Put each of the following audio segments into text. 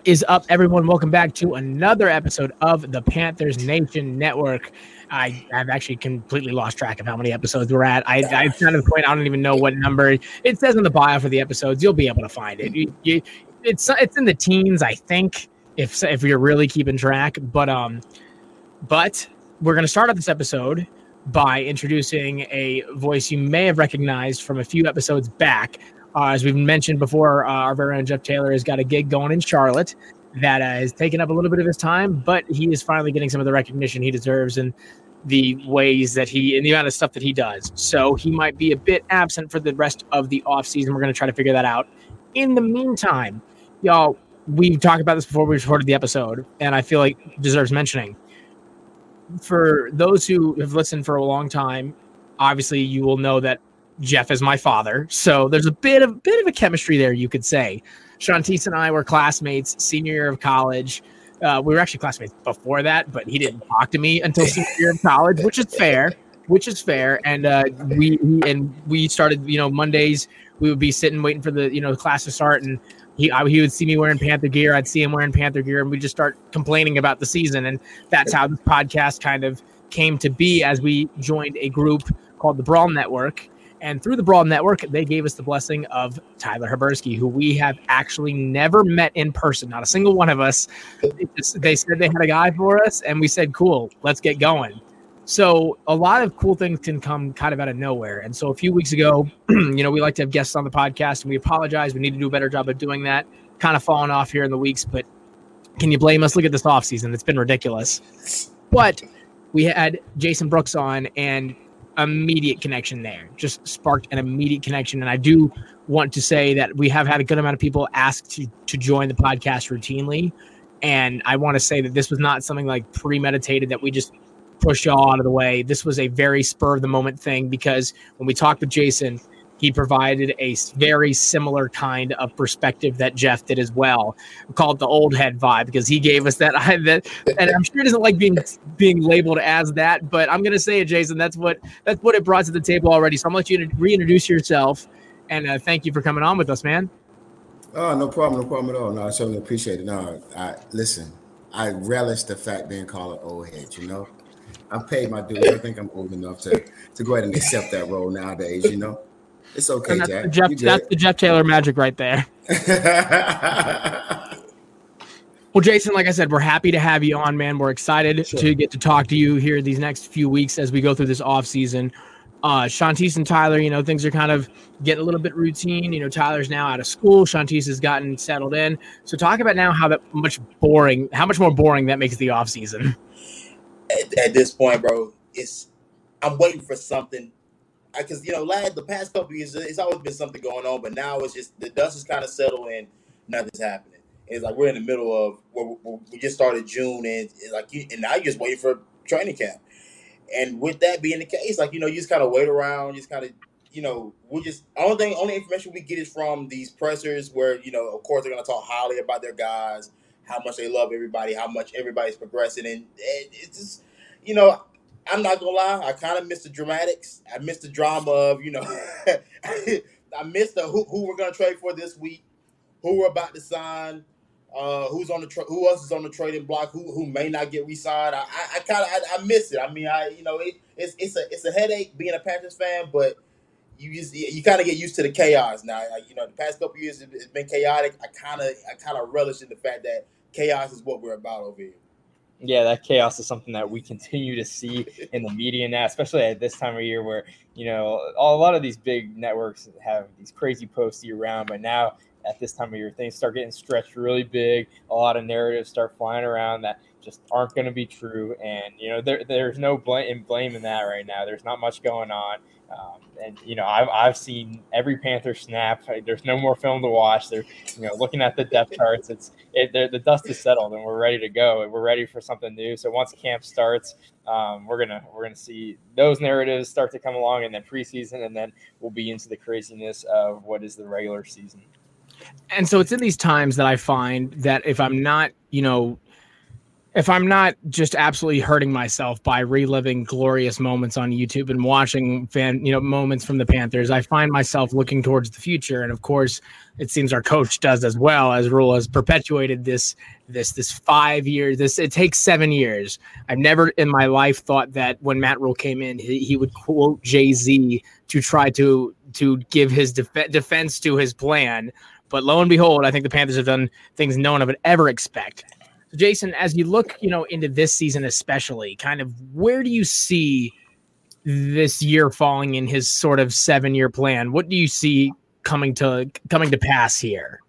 What is up, everyone? Welcome back to another episode of the Panthers Nation Network. I have actually completely lost track of how many episodes we're at. I, I kind of point I don't even know what number it says in the bio for the episodes. You'll be able to find it. You, you, it's it's in the teens, I think, if if you're really keeping track. But um, but we're gonna start off this episode by introducing a voice you may have recognized from a few episodes back. Uh, as we've mentioned before, uh, our own Jeff Taylor has got a gig going in Charlotte that uh, has taken up a little bit of his time, but he is finally getting some of the recognition he deserves in the ways that he and the amount of stuff that he does. So he might be a bit absent for the rest of the offseason. We're going to try to figure that out. In the meantime, y'all, we've talked about this before we recorded the episode, and I feel like deserves mentioning. For those who have listened for a long time, obviously you will know that Jeff is my father. So there's a bit of bit of a chemistry there, you could say. Shantice and I were classmates senior year of college. Uh, we were actually classmates before that, but he didn't talk to me until senior year of college, which is fair. Which is fair. And uh, we and we started, you know, Mondays we would be sitting waiting for the you know class to start, and he I, he would see me wearing Panther gear, I'd see him wearing Panther gear, and we just start complaining about the season. And that's how this podcast kind of came to be as we joined a group called the Brawl Network and through the Brawl Network, they gave us the blessing of Tyler Habersky, who we have actually never met in person, not a single one of us. Just, they said they had a guy for us, and we said, cool, let's get going. So a lot of cool things can come kind of out of nowhere. And so a few weeks ago, you know, we like to have guests on the podcast, and we apologize. We need to do a better job of doing that. Kind of falling off here in the weeks, but can you blame us? Look at this offseason. It's been ridiculous. But we had Jason Brooks on, and immediate connection there. Just sparked an immediate connection. And I do want to say that we have had a good amount of people ask to to join the podcast routinely. And I want to say that this was not something like premeditated that we just pushed y'all out of the way. This was a very spur of the moment thing because when we talked with Jason, he provided a very similar kind of perspective that Jeff did as well. called the old head vibe because he gave us that. that and I'm sure he doesn't like being being labeled as that, but I'm gonna say it, Jason. That's what that's what it brought to the table already. So I'm gonna let you reintroduce yourself and uh, thank you for coming on with us, man. Oh, no problem, no problem at all. No, I certainly appreciate it. No, I listen. I relish the fact being called an old head. You know, I'm paid my dues. I think I'm old enough to to go ahead and accept that role nowadays. You know. It's okay, that's Jack. The Jeff, that's the Jeff Taylor magic right there. well, Jason, like I said, we're happy to have you on, man. We're excited sure. to get to talk to you here these next few weeks as we go through this off season. Uh, Shantice and Tyler, you know, things are kind of getting a little bit routine. You know, Tyler's now out of school. Shantice has gotten settled in. So talk about now how that much boring, how much more boring that makes the off season. At, at this point, bro, it's I'm waiting for something because you know, last the past couple years, it's always been something going on, but now it's just the dust is kind of settling, nothing's happening. And it's like we're in the middle of we just started June, and like you, and now you're just waiting for training camp. And with that being the case, like you know, you just kind of wait around, you just kind of you know, we just only thing, only information we get is from these pressers, where you know, of course, they're gonna talk highly about their guys, how much they love everybody, how much everybody's progressing, and, and it's just, you know, I'm not gonna lie, I kind of missed the dramatics. I missed the drama of, you know, I missed the who, who we're gonna trade for this week, who we're about to sign, uh, who's on the tra- who else is on the trading block, who who may not get re-signed. I I, I kind of I, I, miss it. I mean, I you know it, it's it's a it's a headache being a Panthers fan, but you just you kind of get used to the chaos now. Like, you know, the past couple years it's been chaotic. I kind of I kind of relish in the fact that chaos is what we're about over here yeah, that chaos is something that we continue to see in the media now, especially at this time of year where, you know, a lot of these big networks have these crazy posts year round, but now at this time of year, things start getting stretched really big. A lot of narratives start flying around that just aren't going to be true. And, you know, there, there's no blame, blame in that right now. There's not much going on. Um, and you know, I've, I've seen every Panther snap. There's no more film to watch. They're you know looking at the depth charts. It's it, the dust is settled and we're ready to go. We're ready for something new. So once camp starts, um, we're gonna we're gonna see those narratives start to come along, and then preseason, and then we'll be into the craziness of what is the regular season. And so it's in these times that I find that if I'm not, you know, if I'm not just absolutely hurting myself by reliving glorious moments on YouTube and watching fan, you know, moments from the Panthers, I find myself looking towards the future. And of course, it seems our coach does as well as Rhule has perpetuated this, this, this five years, this, it takes seven years. I've never in my life thought that when Matt Rhule came in, he, he would quote Jay-Z to try to, to give his def- defense to his plan. But lo and behold, I think the Panthers have done things no one would ever expect so Jason, as you look, you know, into this season especially, kind of where do you see this year falling in his sort of seven-year plan? What do you see coming to coming to pass here?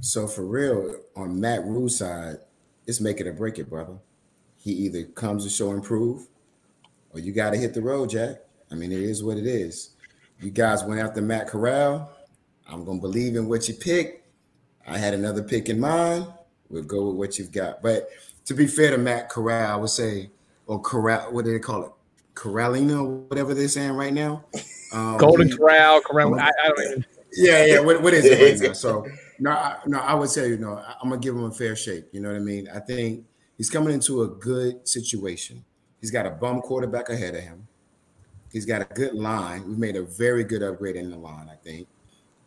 So for real, on Matt Rhule's side, it's make it or break it, brother. He either comes to show improve, or you got to hit the road, Jack. I mean, it is what it is. You guys went after Matt Corral. I'm gonna believe in what you picked. I had another pick in mind. We'll go with what you've got. But to be fair to Matt Corral, I would say, or Corral, what do they call it? Corralino, whatever they're saying right now. Um, Golden Corral, Corral. I, I, don't even. Yeah, yeah. What, what is it right now? So no, I, no. I would say, you know, I'm gonna give him a fair shake. You know what I mean? I think he's coming into a good situation. He's got a bum quarterback ahead of him. He's got a good line. We've made a very good upgrade in the line. I think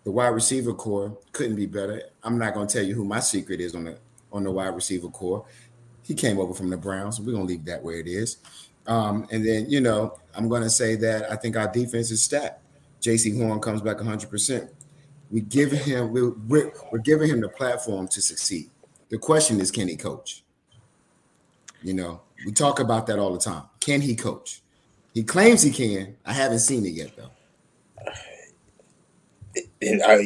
the wide receiver corps couldn't be better. I'm not gonna tell you who my secret is on the on the wide receiver corps. He came over from the Browns. We're gonna leave that where it is. Um, and then you know, I'm gonna say that I think our defense is stacked. Jaycee Horn comes back 100. percent We give him we're, we're, we're giving him the platform to succeed. The question is, can he coach? You know, we talk about that all the time. Can he coach? He claims he can. I haven't seen it yet though and I,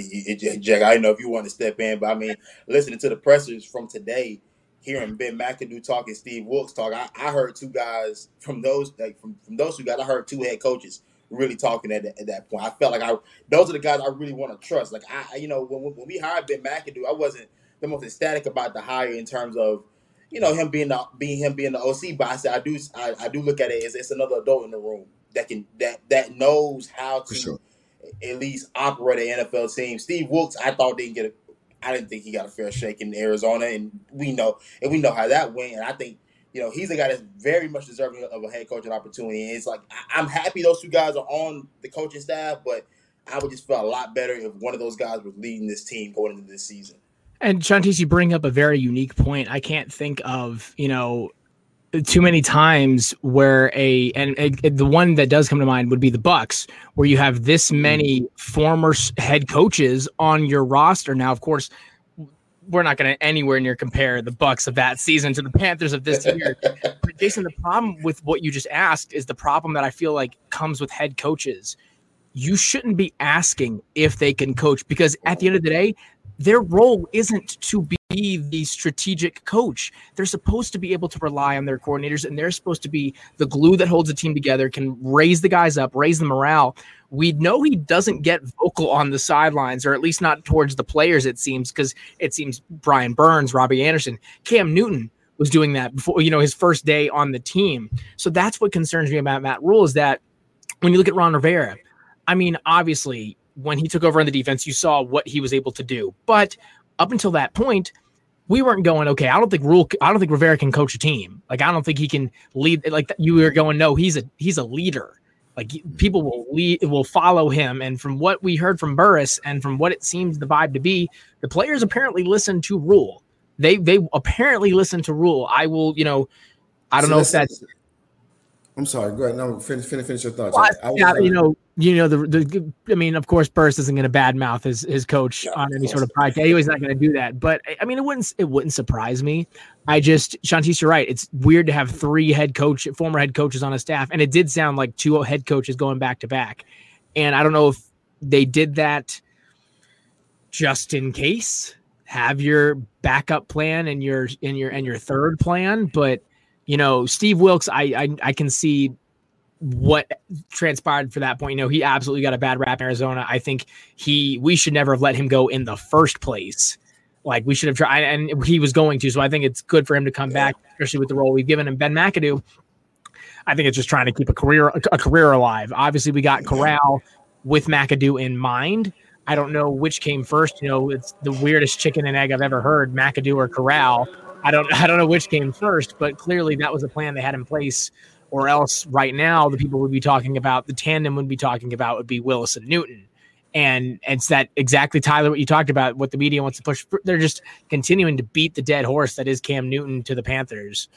Jack, I don't know if you want to step in, but I mean, listening to the pressers from today, hearing Ben McAdoo talk and Steve Wilks talk, I, I heard two guys from those like from, from those two guys. I heard two head coaches really talking at, at that point. I felt like I those are the guys I really want to trust. Like I, you know, when, when we hired Ben McAdoo, I wasn't the most ecstatic about the hire in terms of you know him being the being him being the OC. But I said I do I, I do look at it as it's another adult in the room that can that that knows how to. Sure at least operate an NFL team. Steve Wilks, I thought didn't get a, I didn't think he got a fair shake in Arizona, and we know and we know how that went. And I think you know he's a guy that's very much deserving of a head coaching opportunity. And it's like I'm happy those two guys are on the coaching staff, but I would just feel a lot better if one of those guys was leading this team going into this season. And Shantice, you bring up a very unique point. I can't think of, you know, too many times where a and, and, the one that does come to mind would be the Bucks, where you have this mm-hmm. many former head coaches on your roster. Now, of course, we're not going to anywhere near compare the Bucks of that season to the Panthers of this year. but Jason, the problem with what you just asked is the problem that I feel like comes with head coaches. You shouldn't be asking if they can coach because at the end of the day, their role isn't to be the strategic coach. They're supposed to be able to rely on their coordinators, and they're supposed to be the glue that holds the team together, can raise the guys up, raise the morale. We know he doesn't get vocal on the sidelines, or at least not towards the players, it seems, because it seems Brian Burns, Robbie Anderson, Cam Newton was doing that before, you know, his first day on the team. So that's what concerns me about Matt Rhule is that when you look at Ron Rivera, I mean, obviously, when he took over on the defense, you saw what he was able to do. But up until that point, we weren't going okay. I don't think Rhule. I don't think Rivera can coach a team. Like I don't think he can lead. Like you were going, no, he's a he's a leader. Like mm-hmm. people will lead, will follow him. And from what we heard from Burris and from what it seems the vibe to be, the players apparently listen to Rhule. They they apparently listen to Rhule. I will, you know, I don't so know if that's I'm sorry. Go ahead. No, finish, finish, finish your thoughts. Well, I, yeah, you know, you know the, the I mean, of course, Burris isn't going to badmouth his his coach yeah, on any sort of podcast. He's not going to do that. But I mean, it wouldn't it wouldn't surprise me. I just Shantice, you're right. It's weird to have three head coach, former head coaches on a staff, and it did sound like two head coaches going back to back. And I don't know if they did that just in case. Have your backup plan and your in your and your third plan, but you know, Steve Wilks, I, I, I can see what transpired for that point. You know, he absolutely got a bad rap in Arizona. I think he we should never have let him go in the first place. Like we should have tried, and he was going to. So I think it's good for him to come back, especially with the role we've given him. Ben McAdoo, I think it's just trying to keep a career a career alive. Obviously, we got Corral with McAdoo in mind. I don't know which came first. You know, it's the weirdest chicken and egg I've ever heard, McAdoo or Corral. I don't I don't know which came first, but clearly that was a plan they had in place. Or else, right now, the people would be talking about the tandem would be talking about would be Willis and Newton, and it's that exactly Tyler what you talked about. What the media wants to push, they're just continuing to beat the dead horse that is Cam Newton to the Panthers,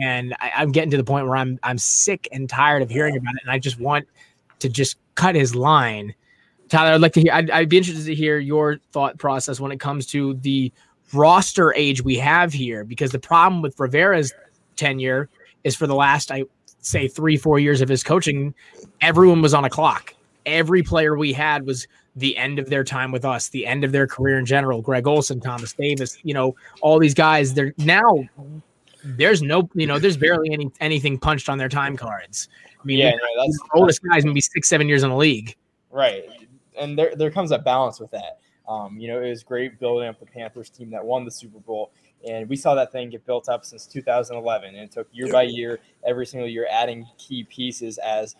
and I, I'm getting to the point where I'm I'm sick and tired of hearing about it, and I just want to just cut his line. Tyler, I'd like to hear. I'd, I'd be interested to hear your thought process when it comes to the roster age we have here, because the problem with Rivera's tenure is for the last, I say, three, four years of his coaching, everyone was on a clock. Every player we had was the end of their time with us, the end of their career in general. Greg Olsen, Thomas Davis, you know, all these guys. They're now there's no, you know, there's barely any anything punched on their time cards. I mean, Yeah, yeah, no, that's- the oldest guys maybe six, seven years in the league. Right. And there, there comes a balance with that. Um, you know, it was great building up the Panthers team that won the Super Bowl. And we saw that thing get built up since 2011. And it took year by year, every single year, adding key pieces as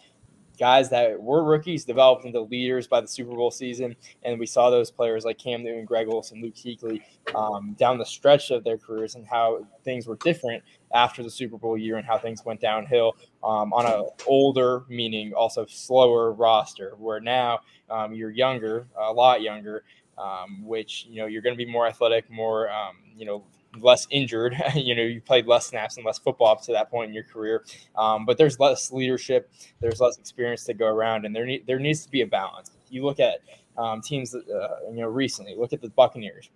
guys that were rookies developed into leaders by the Super Bowl season. And we saw those players like Cam Newton, Greg Olsen, Luke Kuechly um, down the stretch of their careers and how things were different after the Super Bowl year and how things went downhill um, on a older, meaning also slower roster. Where now um, you're younger, a lot younger, um, which you know you're going to be more athletic, more um, you know less injured. you know you played less snaps and less football up to that point in your career, um, but there's less leadership, there's less experience to go around, and there need, there needs to be a balance. You look at um, teams that uh, you know recently. Look at the Buccaneers.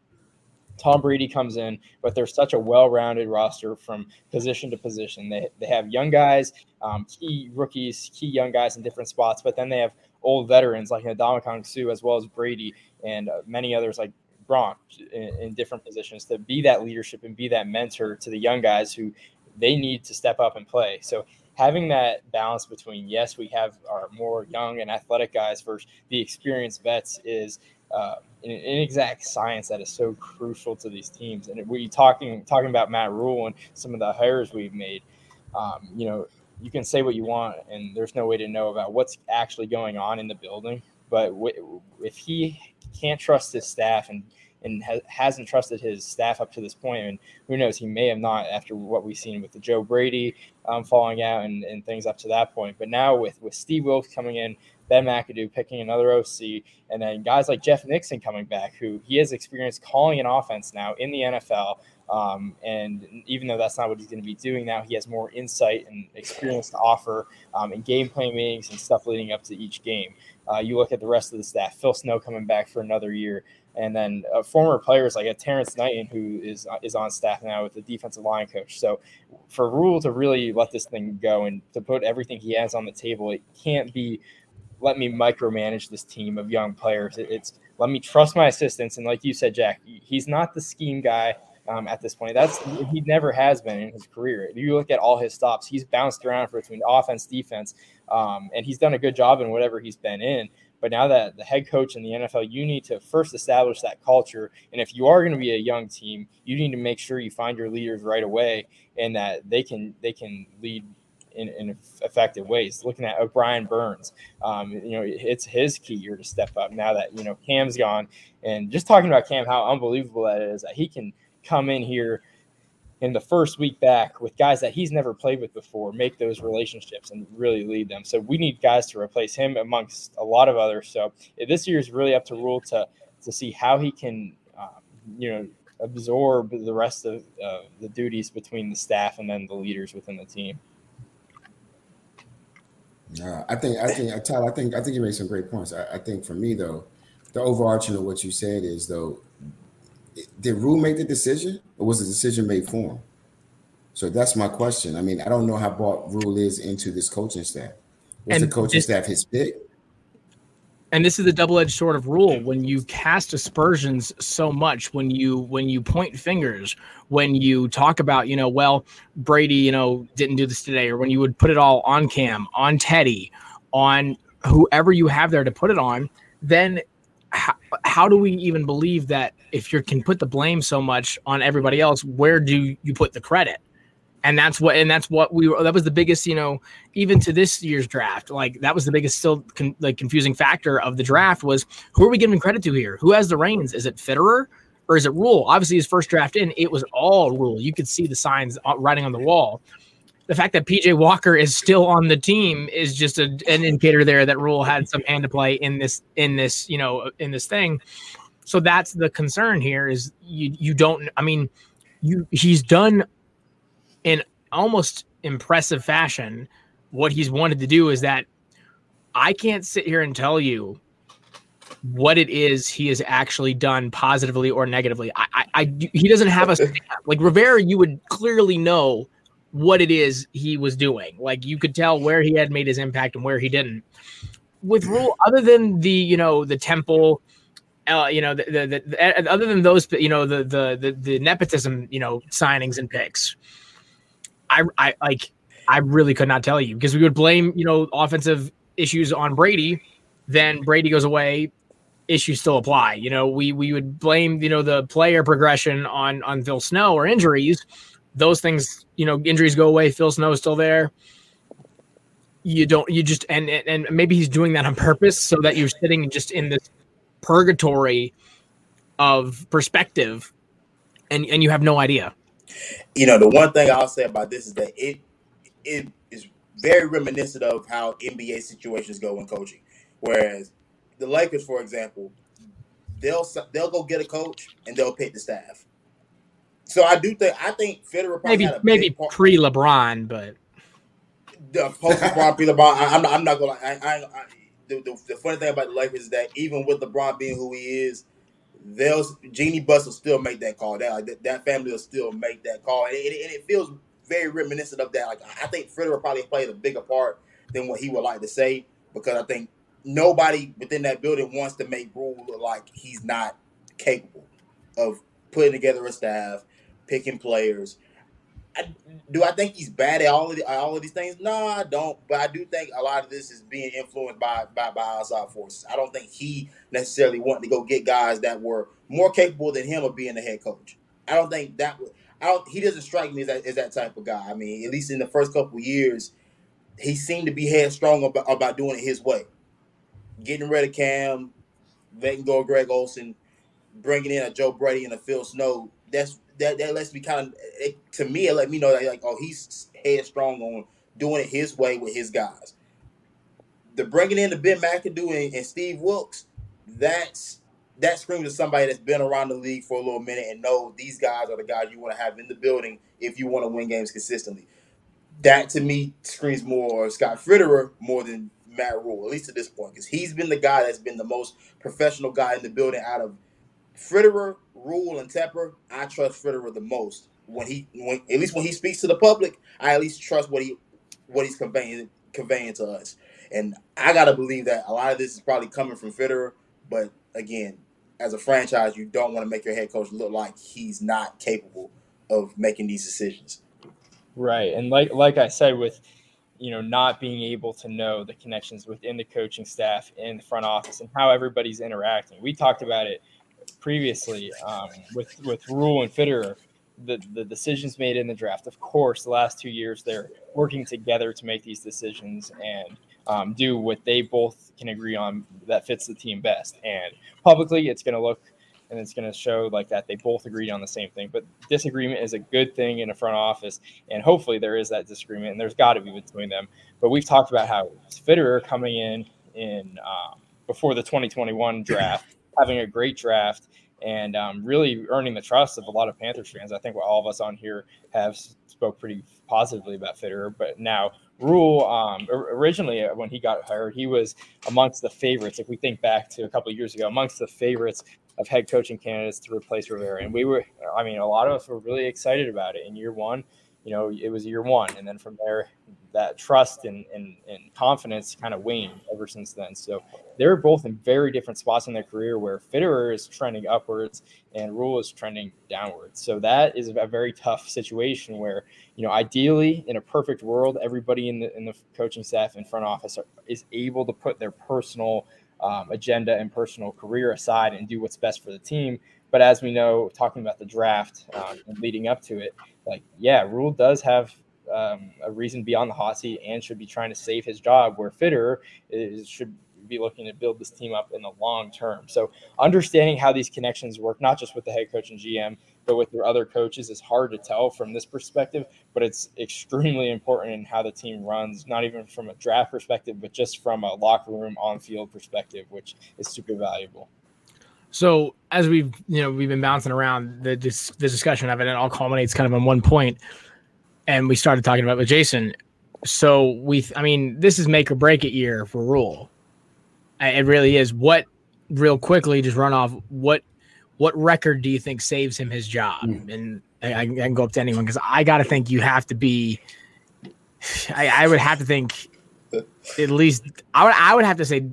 Tom Brady comes in, but they're such a well-rounded roster from position to position. They, they have young guys, um, key rookies, key young guys in different spots, but then they have old veterans like Ndamukong Suh as well as Brady and uh, many others like Gronk in, in different positions to be that leadership and be that mentor to the young guys who they need to step up and play. So having that balance between yes, we have our more young and athletic guys versus the experienced vets is uh, an inexact science that is so crucial to these teams. And we talking talking about Matt Rhule and some of the hires we've made. Um, you know, you can say what you want, and there's no way to know about what's actually going on in the building. But w- if he can't trust his staff and and ha- hasn't trusted his staff up to this point. and who knows, he may have not after what we've seen with the Joe Brady um, falling out and, and things up to that point. But now with with Steve Wilks coming in, Ben McAdoo picking another OC, and then guys like Jeff Nixon coming back, who he has experience calling an offense now in the NFL. Um, and even though that's not what he's going to be doing now, he has more insight and experience to offer um, in game plan meetings and stuff leading up to each game. Uh, you look at the rest of the staff, Phil Snow coming back for another year, and then uh, former players like a Terrence Knighton, who is is on staff now with the defensive line coach. So for Rhule to really let this thing go and to put everything he has on the table, it can't be let me micromanage this team of young players. It, it's let me trust my assistants, and like you said, Jack, he's not the scheme guy. Um, at this point, that's he never has been in his career. You look at all his stops, he's bounced around between offense, defense, um, and he's done a good job in whatever he's been in. But now that the head coach in the NFL, you need to first establish that culture. And if you are going to be a young team, you need to make sure you find your leaders right away and that they can they can lead in, in effective ways. Looking at O'Brien Burns, um, you know, it's his key year to step up now that you know Cam's gone. And just talking about Cam, how unbelievable that is that he can come in here in the first week back with guys that he's never played with before, make those relationships and really lead them. So we need guys to replace him amongst a lot of others. So this year is really up to Rhule to to see how he can, um, you know, absorb the rest of uh, the duties between the staff and then the leaders within the team. Uh, I think I think Tyler, I think I think you made some great points. I, I think for me though, the overarching of what you said is though, did Rhule make the decision or was the decision made for him? So that's my question. I mean, I don't know how bought Rhule is into this coaching staff. Was And the coaching this- staff his pick? and this is the double-edged sword of Rhule when you cast aspersions so much when you when you point fingers when you talk about you know well brady you know didn't do this today or when you would put it all on cam on teddy on whoever you have there to put it on then how, how do we even believe that if you can put the blame so much on everybody else where do you put the credit and that's what and that's what we were that was the biggest you know even to this year's draft like that was the biggest still con, like confusing factor of the draft was who are we giving credit to here who has the reins is it fitterer or is it Rhule? Obviously, his first draft in, it was all Rhule. You could see the signs uh, writing on the wall. The fact that PJ Walker is still on the team is just a, an indicator there that Rhule had some hand to play in this in this you know in this thing. So that's the concern here is you you don't I mean you he's done in almost impressive fashion what he's wanted to do is that I can't sit here and tell you what it is he has actually done positively or negatively. I, I, I he doesn't have a like Rivera. You would clearly know what it is he was doing. Like you could tell where he had made his impact and where he didn't. With Rhule, other than the you know the temple, uh, you know the, the, the, other than those you know the, the the the nepotism you know signings and picks, I I like I really could not tell you because we would blame you know offensive issues on Brady, then Brady goes away, issues still apply. You know, we we would blame you know the player progression on on Phil Snow or injuries. Those things, you know, injuries go away. Phil Snow is still there. You don't. You just and and maybe he's doing that on purpose so that you're sitting just in this purgatory of perspective, and and you have no idea. You know, the one thing I'll say about this is that it it is very reminiscent of how NBA situations go in coaching. Whereas the Lakers, for example, they'll they'll go get a coach and they'll pick the staff. So I do think I think Fitterer maybe maybe pre LeBron, but the post LeBron pre LeBron. I, am not, I'm not gonna. I, I, I the, the, the, funny thing about the Lakers is that even with LeBron being who he is, they'll Jeanie Buss will still make that call. That like, that, that family will still make that call, and it, and it feels very reminiscent of that. Like I think Fitterer probably played a bigger part than what he would like to say because I think nobody within that building wants to make Rhule look like he's not capable of putting together a staff, picking players. I, do I think he's bad at all of the, all of these things? No, I don't. But I do think a lot of this is being influenced by by, by outside forces. I don't think he necessarily wanted to go get guys that were more capable than him of being the head coach. I don't think that. I don't. He doesn't strike me as that, as that type of guy. I mean, at least in the first couple years, he seemed to be headstrong about, about doing it his way getting rid of Cam, letting go of Greg Olsen, bringing in a Joe Brady and a Phil Snow. That's that that lets me kind of it, to me it let me know that like oh he's headstrong on doing it his way with his guys. The bringing in the Ben McAdoo and, and Steve Wilks, that's that screams to somebody that's been around the league for a little minute and know these guys are the guys you want to have in the building if you want to win games consistently. That to me screams more Scott Fitterer more than Matt Rhule, at least to this point, because he's been the guy that's been the most professional guy in the building out of Fitterer, Rhule, and Tepper. I trust Fitterer the most when he, when at least when he speaks to the public. I at least trust what he, what he's conveying conveying to us. And I gotta believe that a lot of this is probably coming from Fitterer. But again, as a franchise, you don't want to make your head coach look like he's not capable of making these decisions. Right, and like like I said with you know, not being able to know the connections within the coaching staff in the front office and how everybody's interacting. We talked about it previously um, with with Rhule and Fitterer. The, the decisions made in the draft, of course, the last two years they're working together to make these decisions and um, do what they both can agree on that fits the team best. And publicly, it's going to look and it's going to show like that they both agreed on the same thing. But disagreement is a good thing in a front office, and hopefully there is that disagreement, and there's got to be between them. But we've talked about how Fitterer coming in in um, before the 2021 draft, having a great draft, and um, really earning the trust of a lot of Panthers fans. I think what all of us on here have spoke pretty positively about Fitterer, but now Rhule um, originally uh, when he got hired, he was amongst the favorites. If we think back to a couple of years ago, amongst the favorites of head coaching candidates to replace Rivera. And we were, I mean, a lot of us were really excited about it in year one. You know, it was year one. And then from there, that trust and, and, and confidence kind of waned ever since then. So they're both in very different spots in their career where Fitterer is trending upwards and Rhule is trending downwards. So that is a very tough situation where, you know, ideally in a perfect world, everybody in the, in the coaching staff and front office are, is able to put their personal – um, agenda and personal career aside and do what's best for the team. But as we know, talking about the draft um, leading up to it, like, yeah, Rhule does have um, a reason beyond the hot seat and should be trying to save his job, where Fitter is, should be looking to build this team up in the long term. So understanding how these connections work, not just with the head coach and GM, but with their other coaches, is hard to tell from this perspective. But it's extremely important in how the team runs, not even from a draft perspective, but just from a locker room on field perspective, which is super valuable. So as we've you know we've been bouncing around the this, the discussion of it, and it all culminates kind of on one point, and we started talking about with Jason. So we, I mean, this is make or break it year for Rhule. It really is. What real quickly, just run off what what record do you think saves him his job? Mm. And I, I, can go up to anyone because I got to think you have to be. I, I would have to think at least I would I would have to say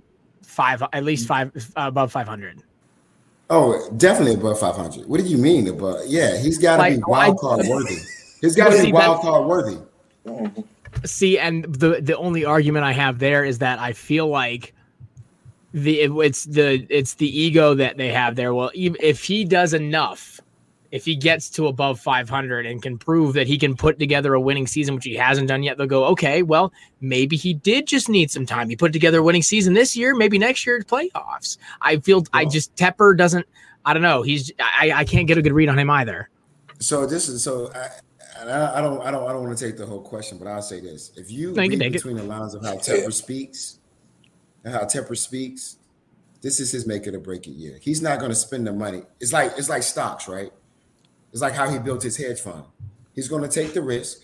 five at least five above five hundred. Oh, definitely above 500. What do you mean above? Yeah, he's got to like, be wild card worthy. He's got to be wild card worthy. See, and the the only argument I have there is that I feel like the it, it's the it's the ego that they have there. Well, if he does enough, if he gets to above 500 and can prove that he can put together a winning season, which he hasn't done yet, they'll go, okay, well, maybe he did just need some time. He put together a winning season this year, maybe next year playoffs. I feel I just Tepper doesn't. I don't know. He's I, I can't get a good read on him either. So this is so I, I, don't I don't I don't want to take the whole question, but I'll say this: if you read between it. the lines of how Tepper speaks and how Tepper speaks, this is his make it or break it year. He's not going to spend the money. It's like it's like stocks, right? It's like how he built his hedge fund. He's going to take the risk.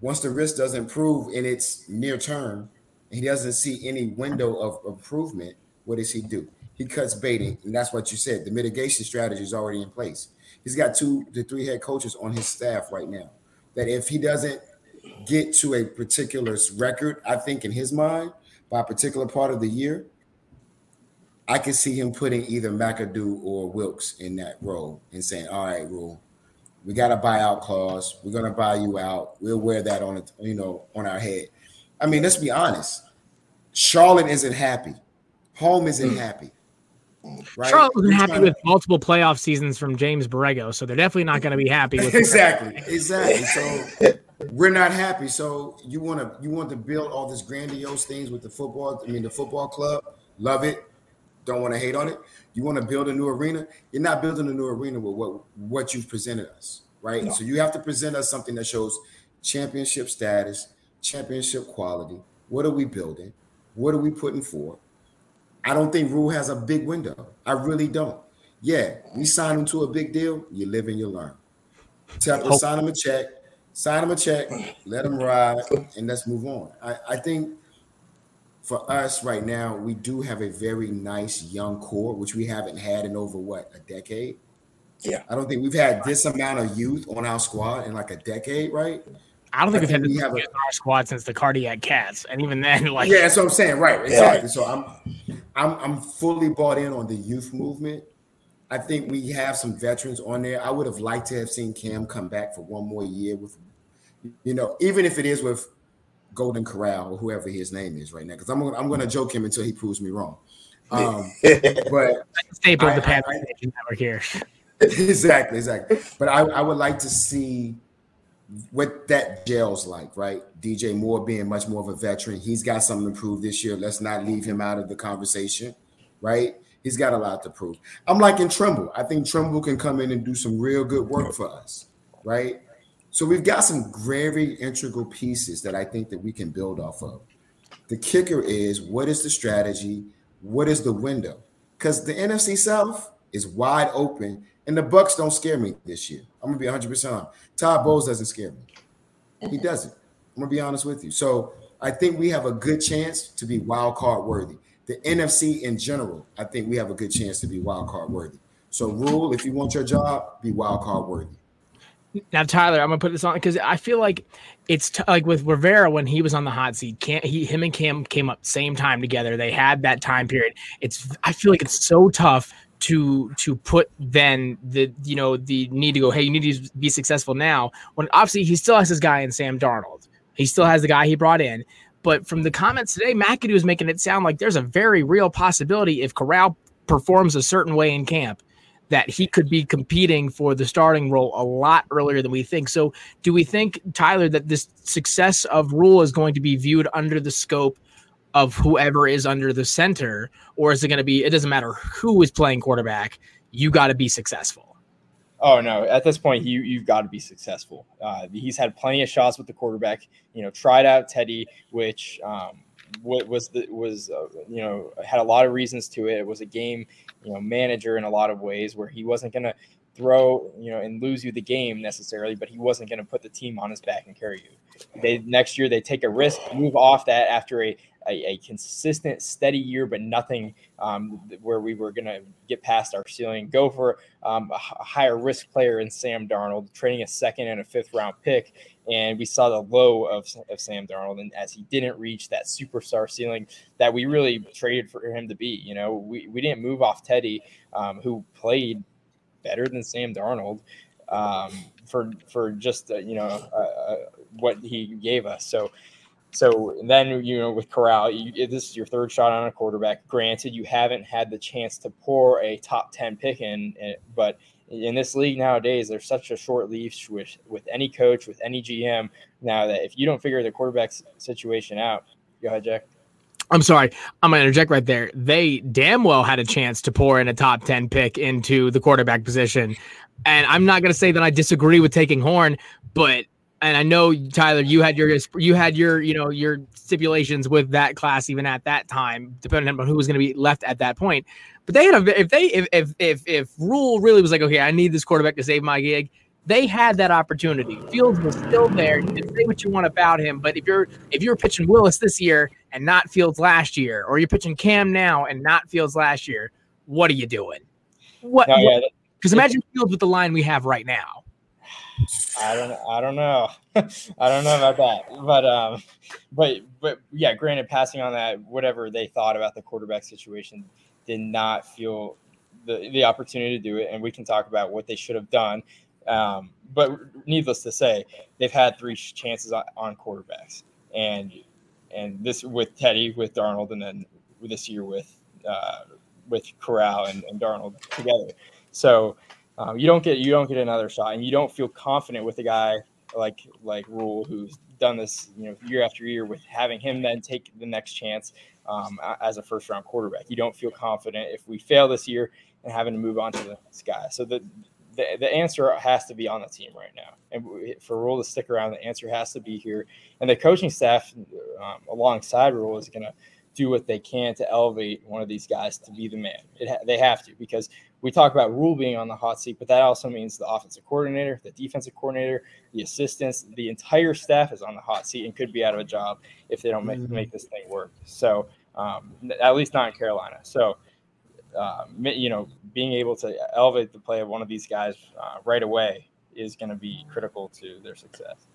Once the risk doesn't prove in its near term, he doesn't see any window of improvement, what does he do? He cuts baiting, and that's what you said. The mitigation strategy is already in place. He's got two to three head coaches on his staff right now. That if he doesn't get to a particular record, I think in his mind, by a particular part of the year, I can see him putting either McAdoo or Wilks in that role and saying, "All right, Rhule, we got a buyout clause. We're gonna buy you out. We'll wear that on it, you know, on our head. I mean, let's be honest. Charlotte isn't happy. Home isn't mm. happy. Right? Charlotte wasn't happy to... with multiple playoff seasons from James Borrego, so they're definitely not going to be happy with exactly, exactly. So we're not happy. So you want to you want to build all this grandiose things with the football. I mean, the football club, love it. Don't want to hate on it. You want to build a new arena? You're not building a new arena with what what you've presented us, right? No. So you have to present us something that shows championship status, championship quality. What are we building? What are we putting for? I don't think Rhule has a big window. I really don't. Yeah, we sign him to a big deal. You live and you learn. Tepper, sign him a check, sign him a check, let him ride, and let's move on. I, I think for us right now, we do have a very nice young core, which we haven't had in over what a decade. Yeah, I don't think we've had this amount of youth on our squad in like a decade, right? I don't think I we've had this we have a, our squad since the cardiac cats, and even then, like yeah, that's what I'm saying, right? Exactly. Yeah. So I'm, I'm, I'm fully bought in on the youth movement. I think we have some veterans on there. I would have liked to have seen Cam come back for one more year with, you know, even if it is with Golden Corral or whoever his name is right now, because I'm I'm going to joke him until he proves me wrong. Um, but staple of the Panther network here. exactly, exactly. But I, I would like to see what that gels like, right? DJ Moore being much more of a veteran, he's got something to prove this year. Let's not leave him out of the conversation, right? He's got a lot to prove. I'm liking Tremble. I think Tremble can come in and do some real good work for us, right? So we've got some very integral pieces that I think that we can build off of. The kicker is what is the strategy? What is the window? Because the NFC South is wide open, and the Bucks don't scare me this year. I'm gonna be 100 percent on. Todd Bowles doesn't scare me. He doesn't. I'm gonna be honest with you. So I think we have a good chance to be wild card worthy. The NFC in general, I think we have a good chance to be wild card worthy. So Rhule, if you want your job, be wild card worthy. Now, Tyler, I'm gonna put this on because I feel like it's t- like with Rivera when he was on the hot seat. Can't he? Him and Cam came up same time together. They had that time period. It's I feel like it's so tough to to put then the you know the need to go. Hey, you need to be successful now. When obviously he still has his guy in Sam Darnold. He still has the guy he brought in. But from the comments today, McAdoo is making it sound like there's a very real possibility if Corral performs a certain way in camp that he could be competing for the starting role a lot earlier than we think. So, do we think, Tyler, that this success of Rhule is going to be viewed under the scope of whoever is under the center, or is it going to be? It doesn't matter who is playing quarterback. You got to be successful. Oh no! At this point, you you've got to be successful. Uh, he's had plenty of shots with the quarterback. You know, tried out Teddy, which um, was the was uh, you know had a lot of reasons to it. It was a game you know manager in a lot of ways where he wasn't going to throw you know and lose you the game necessarily, but he wasn't going to put the team on his back and carry you. They next year they take a risk, move off that after a a, a consistent, steady year, but nothing um, where we were going to get past our ceiling. Go for um, a, a higher risk player in Sam Darnold, trading a second and a fifth round pick. And we saw the low of, of Sam Darnold, and as he didn't reach that superstar ceiling that we really traded for him to be. You know, we, we didn't move off Teddy, um, who played better than Sam Darnold um, for for just uh, you know uh, uh, what he gave us. So so then, you know, with Corral, you, this is your third shot on a quarterback. Granted, you haven't had the chance to pour a top 10 pick in, eh, but in this league nowadays, there's such a short leash with, with any coach, with any GM now that if you don't figure the quarterback situation out, go ahead, Jack. I'm sorry, I'm going to interject right there. They damn well had a chance to pour in a top 10 pick into the quarterback position. And I'm not going to say that I disagree with taking Horn, but and I know Tyler, you had your you had your you know your stipulations with that class even at that time, depending on who was going to be left at that point. But they had a if they if if if if Rhule really was like, okay, I need this quarterback to save my gig, they had that opportunity. Fields was still there. You can say what you want about him, but if you're if you're pitching Willis this year and not Fields last year, or you're pitching Cam now and not Fields last year, what are you doing? What? Because yeah, imagine Fields with the line we have right now. I don't I don't know. I don't know about that. But um but but yeah, granted passing on that whatever they thought about the quarterback situation did not feel the the opportunity to do it and we can talk about what they should have done. Um, but needless to say, they've had three chances on, on quarterbacks. And and this with Teddy, with Darnold, and then this year with uh, with Corral and, and Darnold together. So um, you don't get you don't get another shot, and you don't feel confident with a guy like like Rhule who's done this you know year after year with having him then take the next chance um, as a first round quarterback. You don't feel confident if we fail this year and having to move on to the next guy. So the the, the answer has to be on the team right now. And for Rhule to stick around, the answer has to be here. And the coaching staff um, alongside Rhule is going to do what they can to elevate one of these guys to be the man. Ha- they have to because we talk about Rhule being on the hot seat, but that also means the offensive coordinator, the defensive coordinator, the assistants, the entire staff is on the hot seat and could be out of a job if they don't make, mm-hmm. make this thing work. So, um, at least not in Carolina. So, uh, you know, being able to elevate the play of one of these guys uh, right away is going to be critical to their success.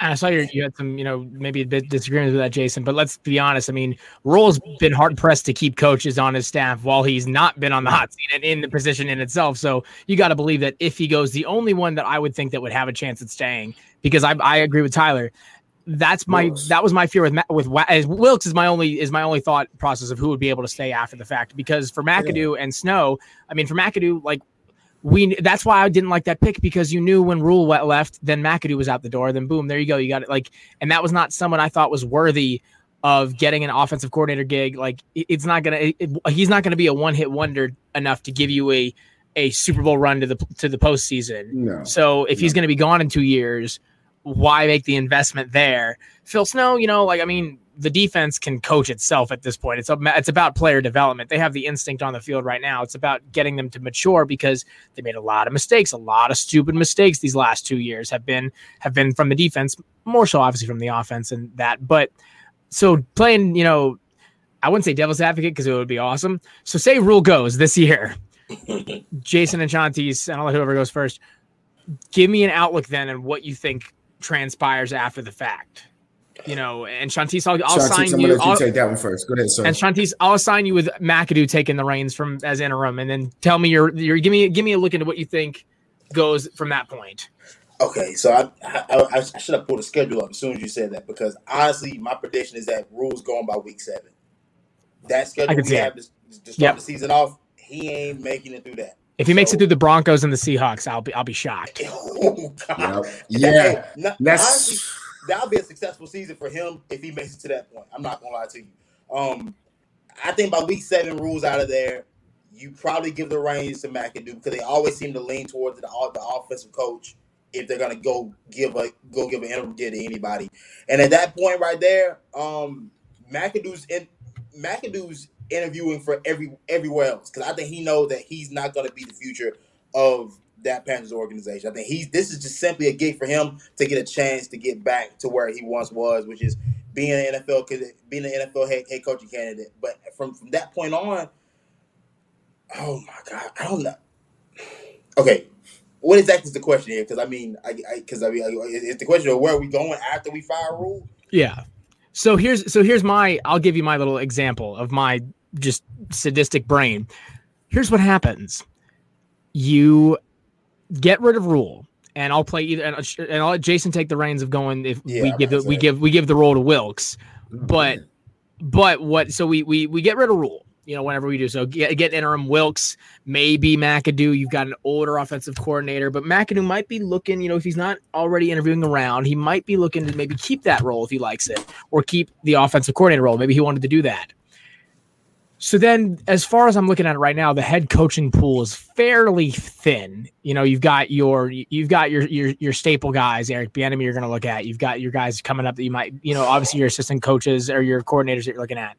And I saw you, you had some, you know, maybe a bit disagreements with that, Jason. But let's be honest. I mean, Rhule's been hard pressed to keep coaches on his staff while he's not been on the hot seat and in the position in itself. So you got to believe that if he goes, the only one that I would think that would have a chance at staying, because I, I agree with Tyler. That's my Wilks. that was my fear with with as Wilks is my only is my only thought process of who would be able to stay after the fact because for McAdoo yeah. and Snow, I mean for McAdoo, like we that's why I didn't like that pick because you knew when Rhule left, then McAdoo was out the door. Then boom, there you go. You got it. Like, and that was not someone I thought was worthy of getting an offensive coordinator gig. Like, it's not gonna. It, he's not gonna be a one hit wonder enough to give you a a Super Bowl run to the to the postseason. No, so if no. he's gonna be gone in two years, why make the investment there? Phil Snow, you know, like I mean, the defense can coach itself at this point. It's a, it's about player development. They have the instinct on the field right now. It's about getting them to mature because they made a lot of mistakes, a lot of stupid mistakes these last two years have been have been from the defense, more so obviously from the offense and that. But so playing, you know, I wouldn't say devil's advocate because it would be awesome. So say Rhule goes this year, Jason and Shanti's, and I'll let whoever goes first. Give me an outlook then and what you think transpires after the fact you know, and Shantice, I'll, I'll Shantice, sign you. I'll, take that one first. Go ahead, sir. And Shantice, I'll assign you with McAdoo taking the reins from as interim, and then tell me your your give me give me a look into what you think goes from that point. Okay, so I, I, I, I should have pulled a schedule up as soon as you said that because honestly, my prediction is that Rhule's going by week seven. That schedule we have to, to start yep. the season off, he ain't making it through that. If he so, makes it through the Broncos and the Seahawks, I'll be I'll be shocked. Oh, God. Yep. Yeah, hey, not, honestly, that'll be a successful season for him if he makes it to that point. I'm not gonna lie to you. Um, I think by week seven, Rhule's out of there. You probably give the reins to McAdoo because they always seem to lean towards the, the offensive coach if they're gonna go give a go give an interview to anybody. And at that point right there, um, McAdoo's in McAdoo's interviewing for every everywhere else because I think he knows that he's not gonna be the future of that Panthers organization. I think he's this is just simply a gig for him to get a chance to get back to where he once was, which is being an NFL being an NFL head, head coaching candidate. But from from that point on, oh my god, I don't know. Okay, what exactly is the question here? Because I mean, I because I, I, mean, it's the question of where are we going after we fire Rhule? Yeah. So here's so here's my I'll give you my little example of my just sadistic brain. Here's what happens. You get rid of Rhule, and I'll play either, and, and I'll let Jason take the reins of going if yeah, we give the, we give we give the role to Wilks, mm-hmm. but but what? So we we we get rid of Rhule. You know, whenever we do so, get, get interim Wilks, maybe McAdoo. You've got an older offensive coordinator, but McAdoo might be looking. You know, if he's not already interviewing around, he might be looking to maybe keep that role if he likes it, or keep the offensive coordinator role. Maybe he wanted to do that. So then, as far as I'm looking at it right now, the head coaching pool is fairly thin. You know, you've got your you've got your your your staple guys, Eric Bieniemy. You're going to look at. You've got your guys coming up that you might, you know, obviously your assistant coaches or your coordinators that you're looking at.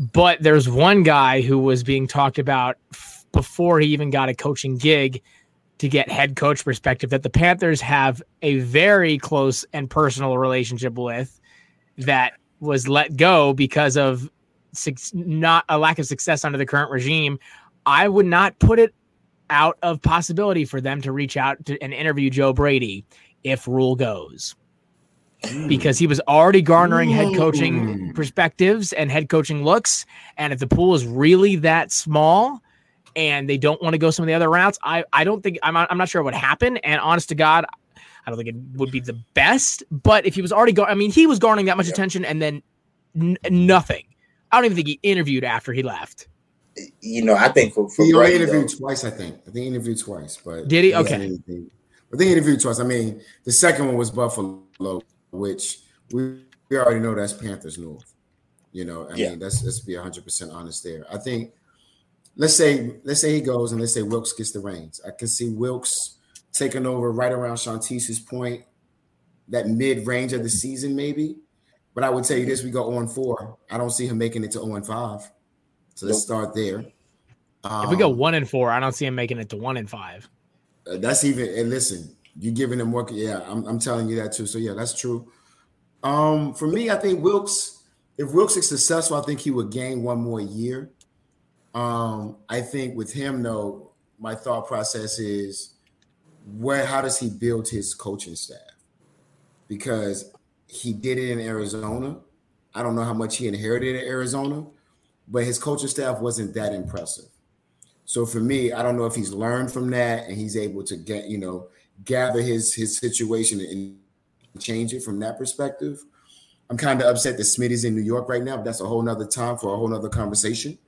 But there's one guy who was being talked about f- before he even got a coaching gig to get head coach perspective that the Panthers have a very close and personal relationship with that was let go because of not a lack of success under the current regime, I would not put it out of possibility for them to reach out to and interview Joe Brady if Rhule goes. Because he was already garnering head coaching perspectives and head coaching looks. And if the pool is really that small and they don't want to go some of the other routes, I, I don't think I'm, I'm not sure what would happen. And honest to God, I don't think it would be the best. But if he was already, gar- I mean, he was garnering that much attention and then n- nothing. I don't even think he interviewed after he left. You know, I think for, for he only interviewed though, twice. I think. I think he interviewed twice, but did he? Okay. But they interviewed twice. I mean, the second one was Buffalo, which we, we already know that's Panthers North. You know, I yeah. mean, that's let's be hundred percent honest there. I think let's say let's say he goes and let's say Wilks gets the reins. I can see Wilks taking over right around Shantice's point, that mid range of the season, maybe. But I would tell you this: we go on four. I don't see him making it to zero and five. So let's start there. Um, if we go um, one and four, I don't see him making it to one and five. Uh, that's even. And listen, you're giving him work. Yeah, I'm, I'm telling you that too. So yeah, that's true. Um, for me, I think Wilks. If Wilks is successful, I think he would gain one more year. Um, I think with him though, my thought process is where how does he build his coaching staff? Because he did it in Arizona. I don't know how much he inherited in Arizona, but his coaching staff wasn't that impressive. So for me, I don't know if he's learned from that and he's able to get, you know, gather his his situation and change it from that perspective. I'm kind of upset that Smitty's in New York right now, but that's a whole nother time for a whole nother conversation.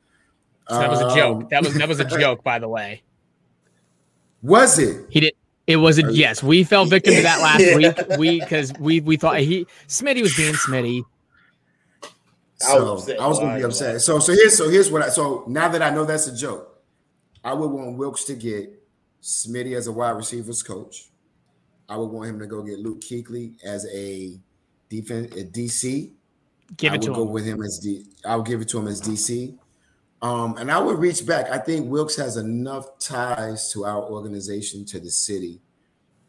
So that was a joke. Um, that was that was a joke, by the way. Was it? He did. It was a yes. We fell victim to that last yeah. week. We because we we thought he Smitty was being Smitty. So I was, I was gonna be upset. So so here's so here's what I so now that I know that's a joke, I would want Wilks to get Smitty as a wide receivers coach. I would want him to go get Luke Kuechly as a defense a DC. Give it I would to go him. with him as D. I would give it to him as DC. Um, and I would reach back. I think Wilks has enough ties to our organization, to the city,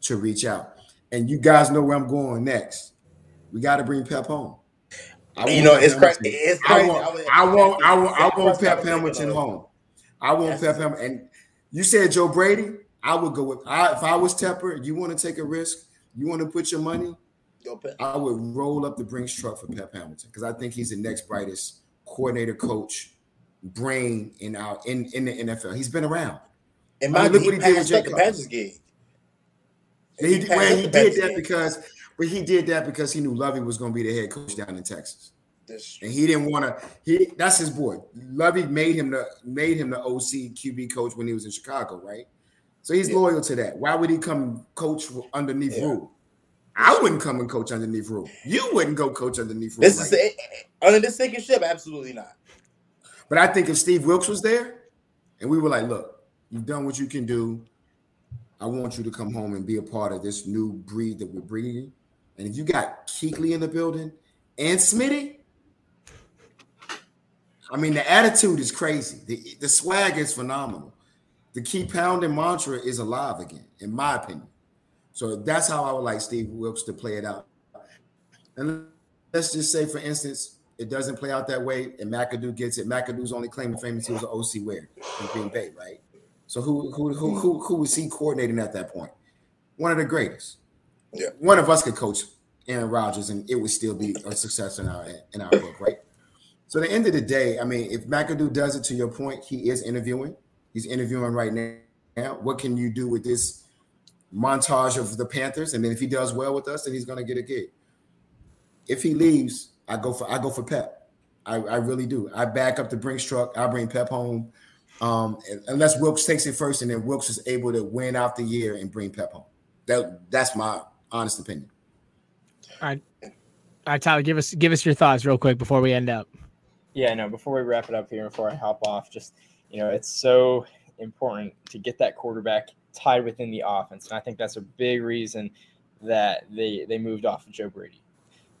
to reach out. And you guys know where I'm going next. We got to bring Pep home. you know, it's, cra- it's crazy. I want, I want, I want, I want Pep Hamilton home. I want Pep Hamilton. And you said Joe Brady. I would go with. I, if I was Tepper, you want to take a risk. You want to put your money. I would roll up the Brinks truck for Pep Hamilton because I think he's the next brightest coordinator, coach, brain in our in, in the NFL. He's been around. And my I mean, look what he did with Panthers gig. He, he, well, he did that because but he did that because he knew Lovie was going to be the head coach down in Texas. And he didn't want to. He that's his boy. Lovie made him the made him the OC QB coach when he was in Chicago, right? So he's yeah. loyal to that. Why would he come coach underneath yeah. Rhule? I wouldn't come and coach underneath Rhule. You wouldn't go coach underneath Rhule. This is right? it, under this sinking ship. Absolutely not. But I think if Steve Wilks was there, and we were like, "Look, you've done what you can do. I want you to come home and be a part of this new breed that we're breeding." And if you got Kuechly in the building and Smitty, I mean, the attitude is crazy. The, the swag is phenomenal. The keep pounding mantra is alive again, in my opinion. So that's how I would like Steve Wilks to play it out. And let's just say, for instance, it doesn't play out that way, and McAdoo gets it. McAdoo's only claim to fame is he was an OC where in Green Bay, right? So who who who who who was he coordinating at that point? One of the greatest. Yeah. One of us could coach Aaron Rodgers, and it would still be a success in our in our book, right? So at the end of the day, I mean, if McAdoo does it to your point, he is interviewing. He's interviewing right now. What can you do with this montage of the Panthers? And then if he does well with us, then he's going to get a gig. If he leaves, I go for I go for Pep. I, I really do. I back up the Brinks truck. I bring Pep home, um, unless Wilks takes it first, and then Wilks is able to win out the year and bring Pep home. That that's my honest opinion. All right, all right, Tyler, give us give us your thoughts real quick before we end up. Yeah, no, before we wrap it up here, before I hop off, just, you know, it's so important to get that quarterback tied within the offense. And I think that's a big reason that they they moved off of Joe Brady.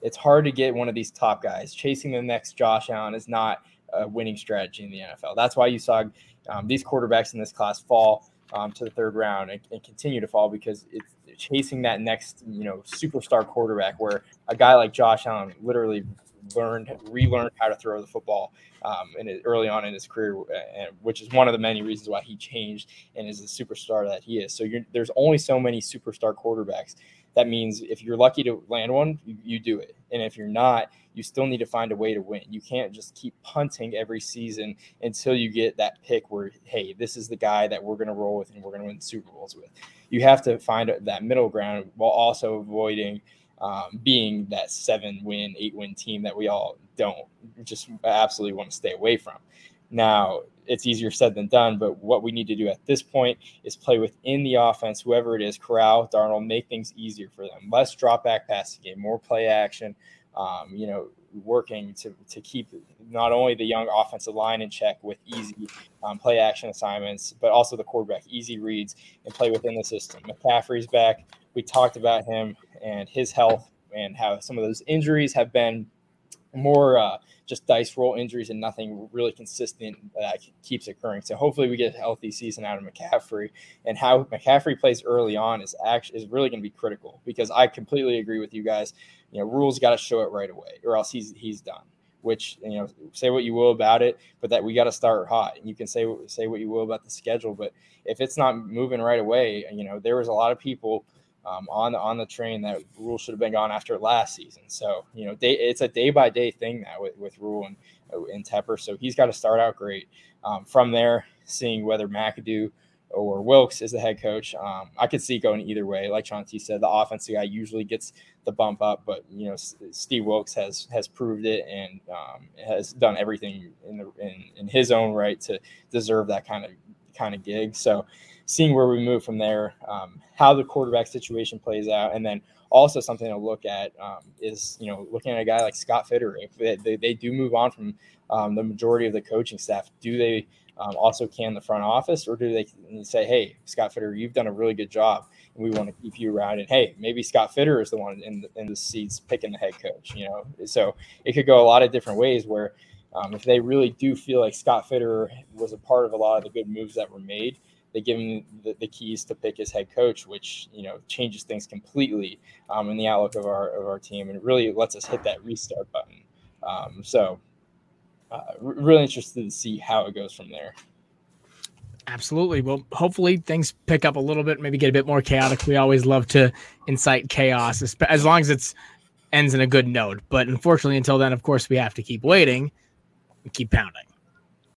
It's hard to get one of these top guys. Chasing the next Josh Allen is not a winning strategy in the NFL. That's why you saw um, these quarterbacks in this class fall um, to the third round and, and continue to fall because it's chasing that next, you know, superstar quarterback where a guy like Josh Allen literally learned, relearned how to throw the football um, in early on in his career, and, which is one of the many reasons why he changed and is the superstar that he is. So there's only so many superstar quarterbacks. That means if you're lucky to land one, you, you do it, and if you're not, you still need to find a way to win. You can't just keep punting every season until you get that pick where, hey, this is the guy that we're going to roll with and we're going to win Super Bowls with. You have to find that middle ground while also avoiding um, being that seven win, eight win team that we all don't just absolutely want to stay away from. Now, it's easier said than done, but what we need to do at this point is play within the offense, whoever it is, Corral, Darnold, make things easier for them. Less drop back passing game, more play action, um, you know, working to, to keep not only the young offensive line in check with easy um, play action assignments, but also the quarterback, easy reads, and play within the system. McCaffrey's back. We talked about him and his health and how some of those injuries have been more uh, just dice roll injuries and nothing really consistent that keeps occurring. So hopefully we get a healthy season out of McCaffrey and how McCaffrey plays early on is actually is really going to be critical because I completely agree with you guys. You know, Rhule's got to show it right away or else he's he's done. Which you know, say what you will about it, but that we got to start hot. And you can say say what you will about the schedule, but if it's not moving right away, you know, there was a lot of people um, on on the train that Rhule should have been gone after last season. So you know, it's a day by day thing now with, with Rhule and and Tepper. So he's got to start out great. Um, from there, seeing whether McAdoo or Wilks is the head coach, um, I could see going either way. Like T said, the offensive guy usually gets the bump up, but you know, Steve Wilks has has proved it and um, has done everything in the in, in his own right to deserve that kind of kind of gig. So seeing where we move from there, um, how the quarterback situation plays out, and then also something to look at um, is you know looking at a guy like Scott Fitterer. If they, they, they do move on from um, the majority of the coaching staff, do they um, also can the front office, or do they say, "Hey, Scott Fitterer, you've done a really good job, and we want to keep you around"? And hey, maybe Scott Fitterer is the one in the, in the seats picking the head coach. You know, so it could go a lot of different ways where. Um, if they really do feel like Scott Fitterer was a part of a lot of the good moves that were made, they give him the, the, keys to pick his head coach, which you know changes things completely um, in the outlook of our of our team, and really lets us hit that restart button. Um, so, uh, really interested to see how it goes from there. Absolutely. Well, hopefully things pick up a little bit, maybe get a bit more chaotic. We always love to incite chaos, as long as it's ends in a good note. But unfortunately, until then, of course, we have to keep waiting and keep pounding.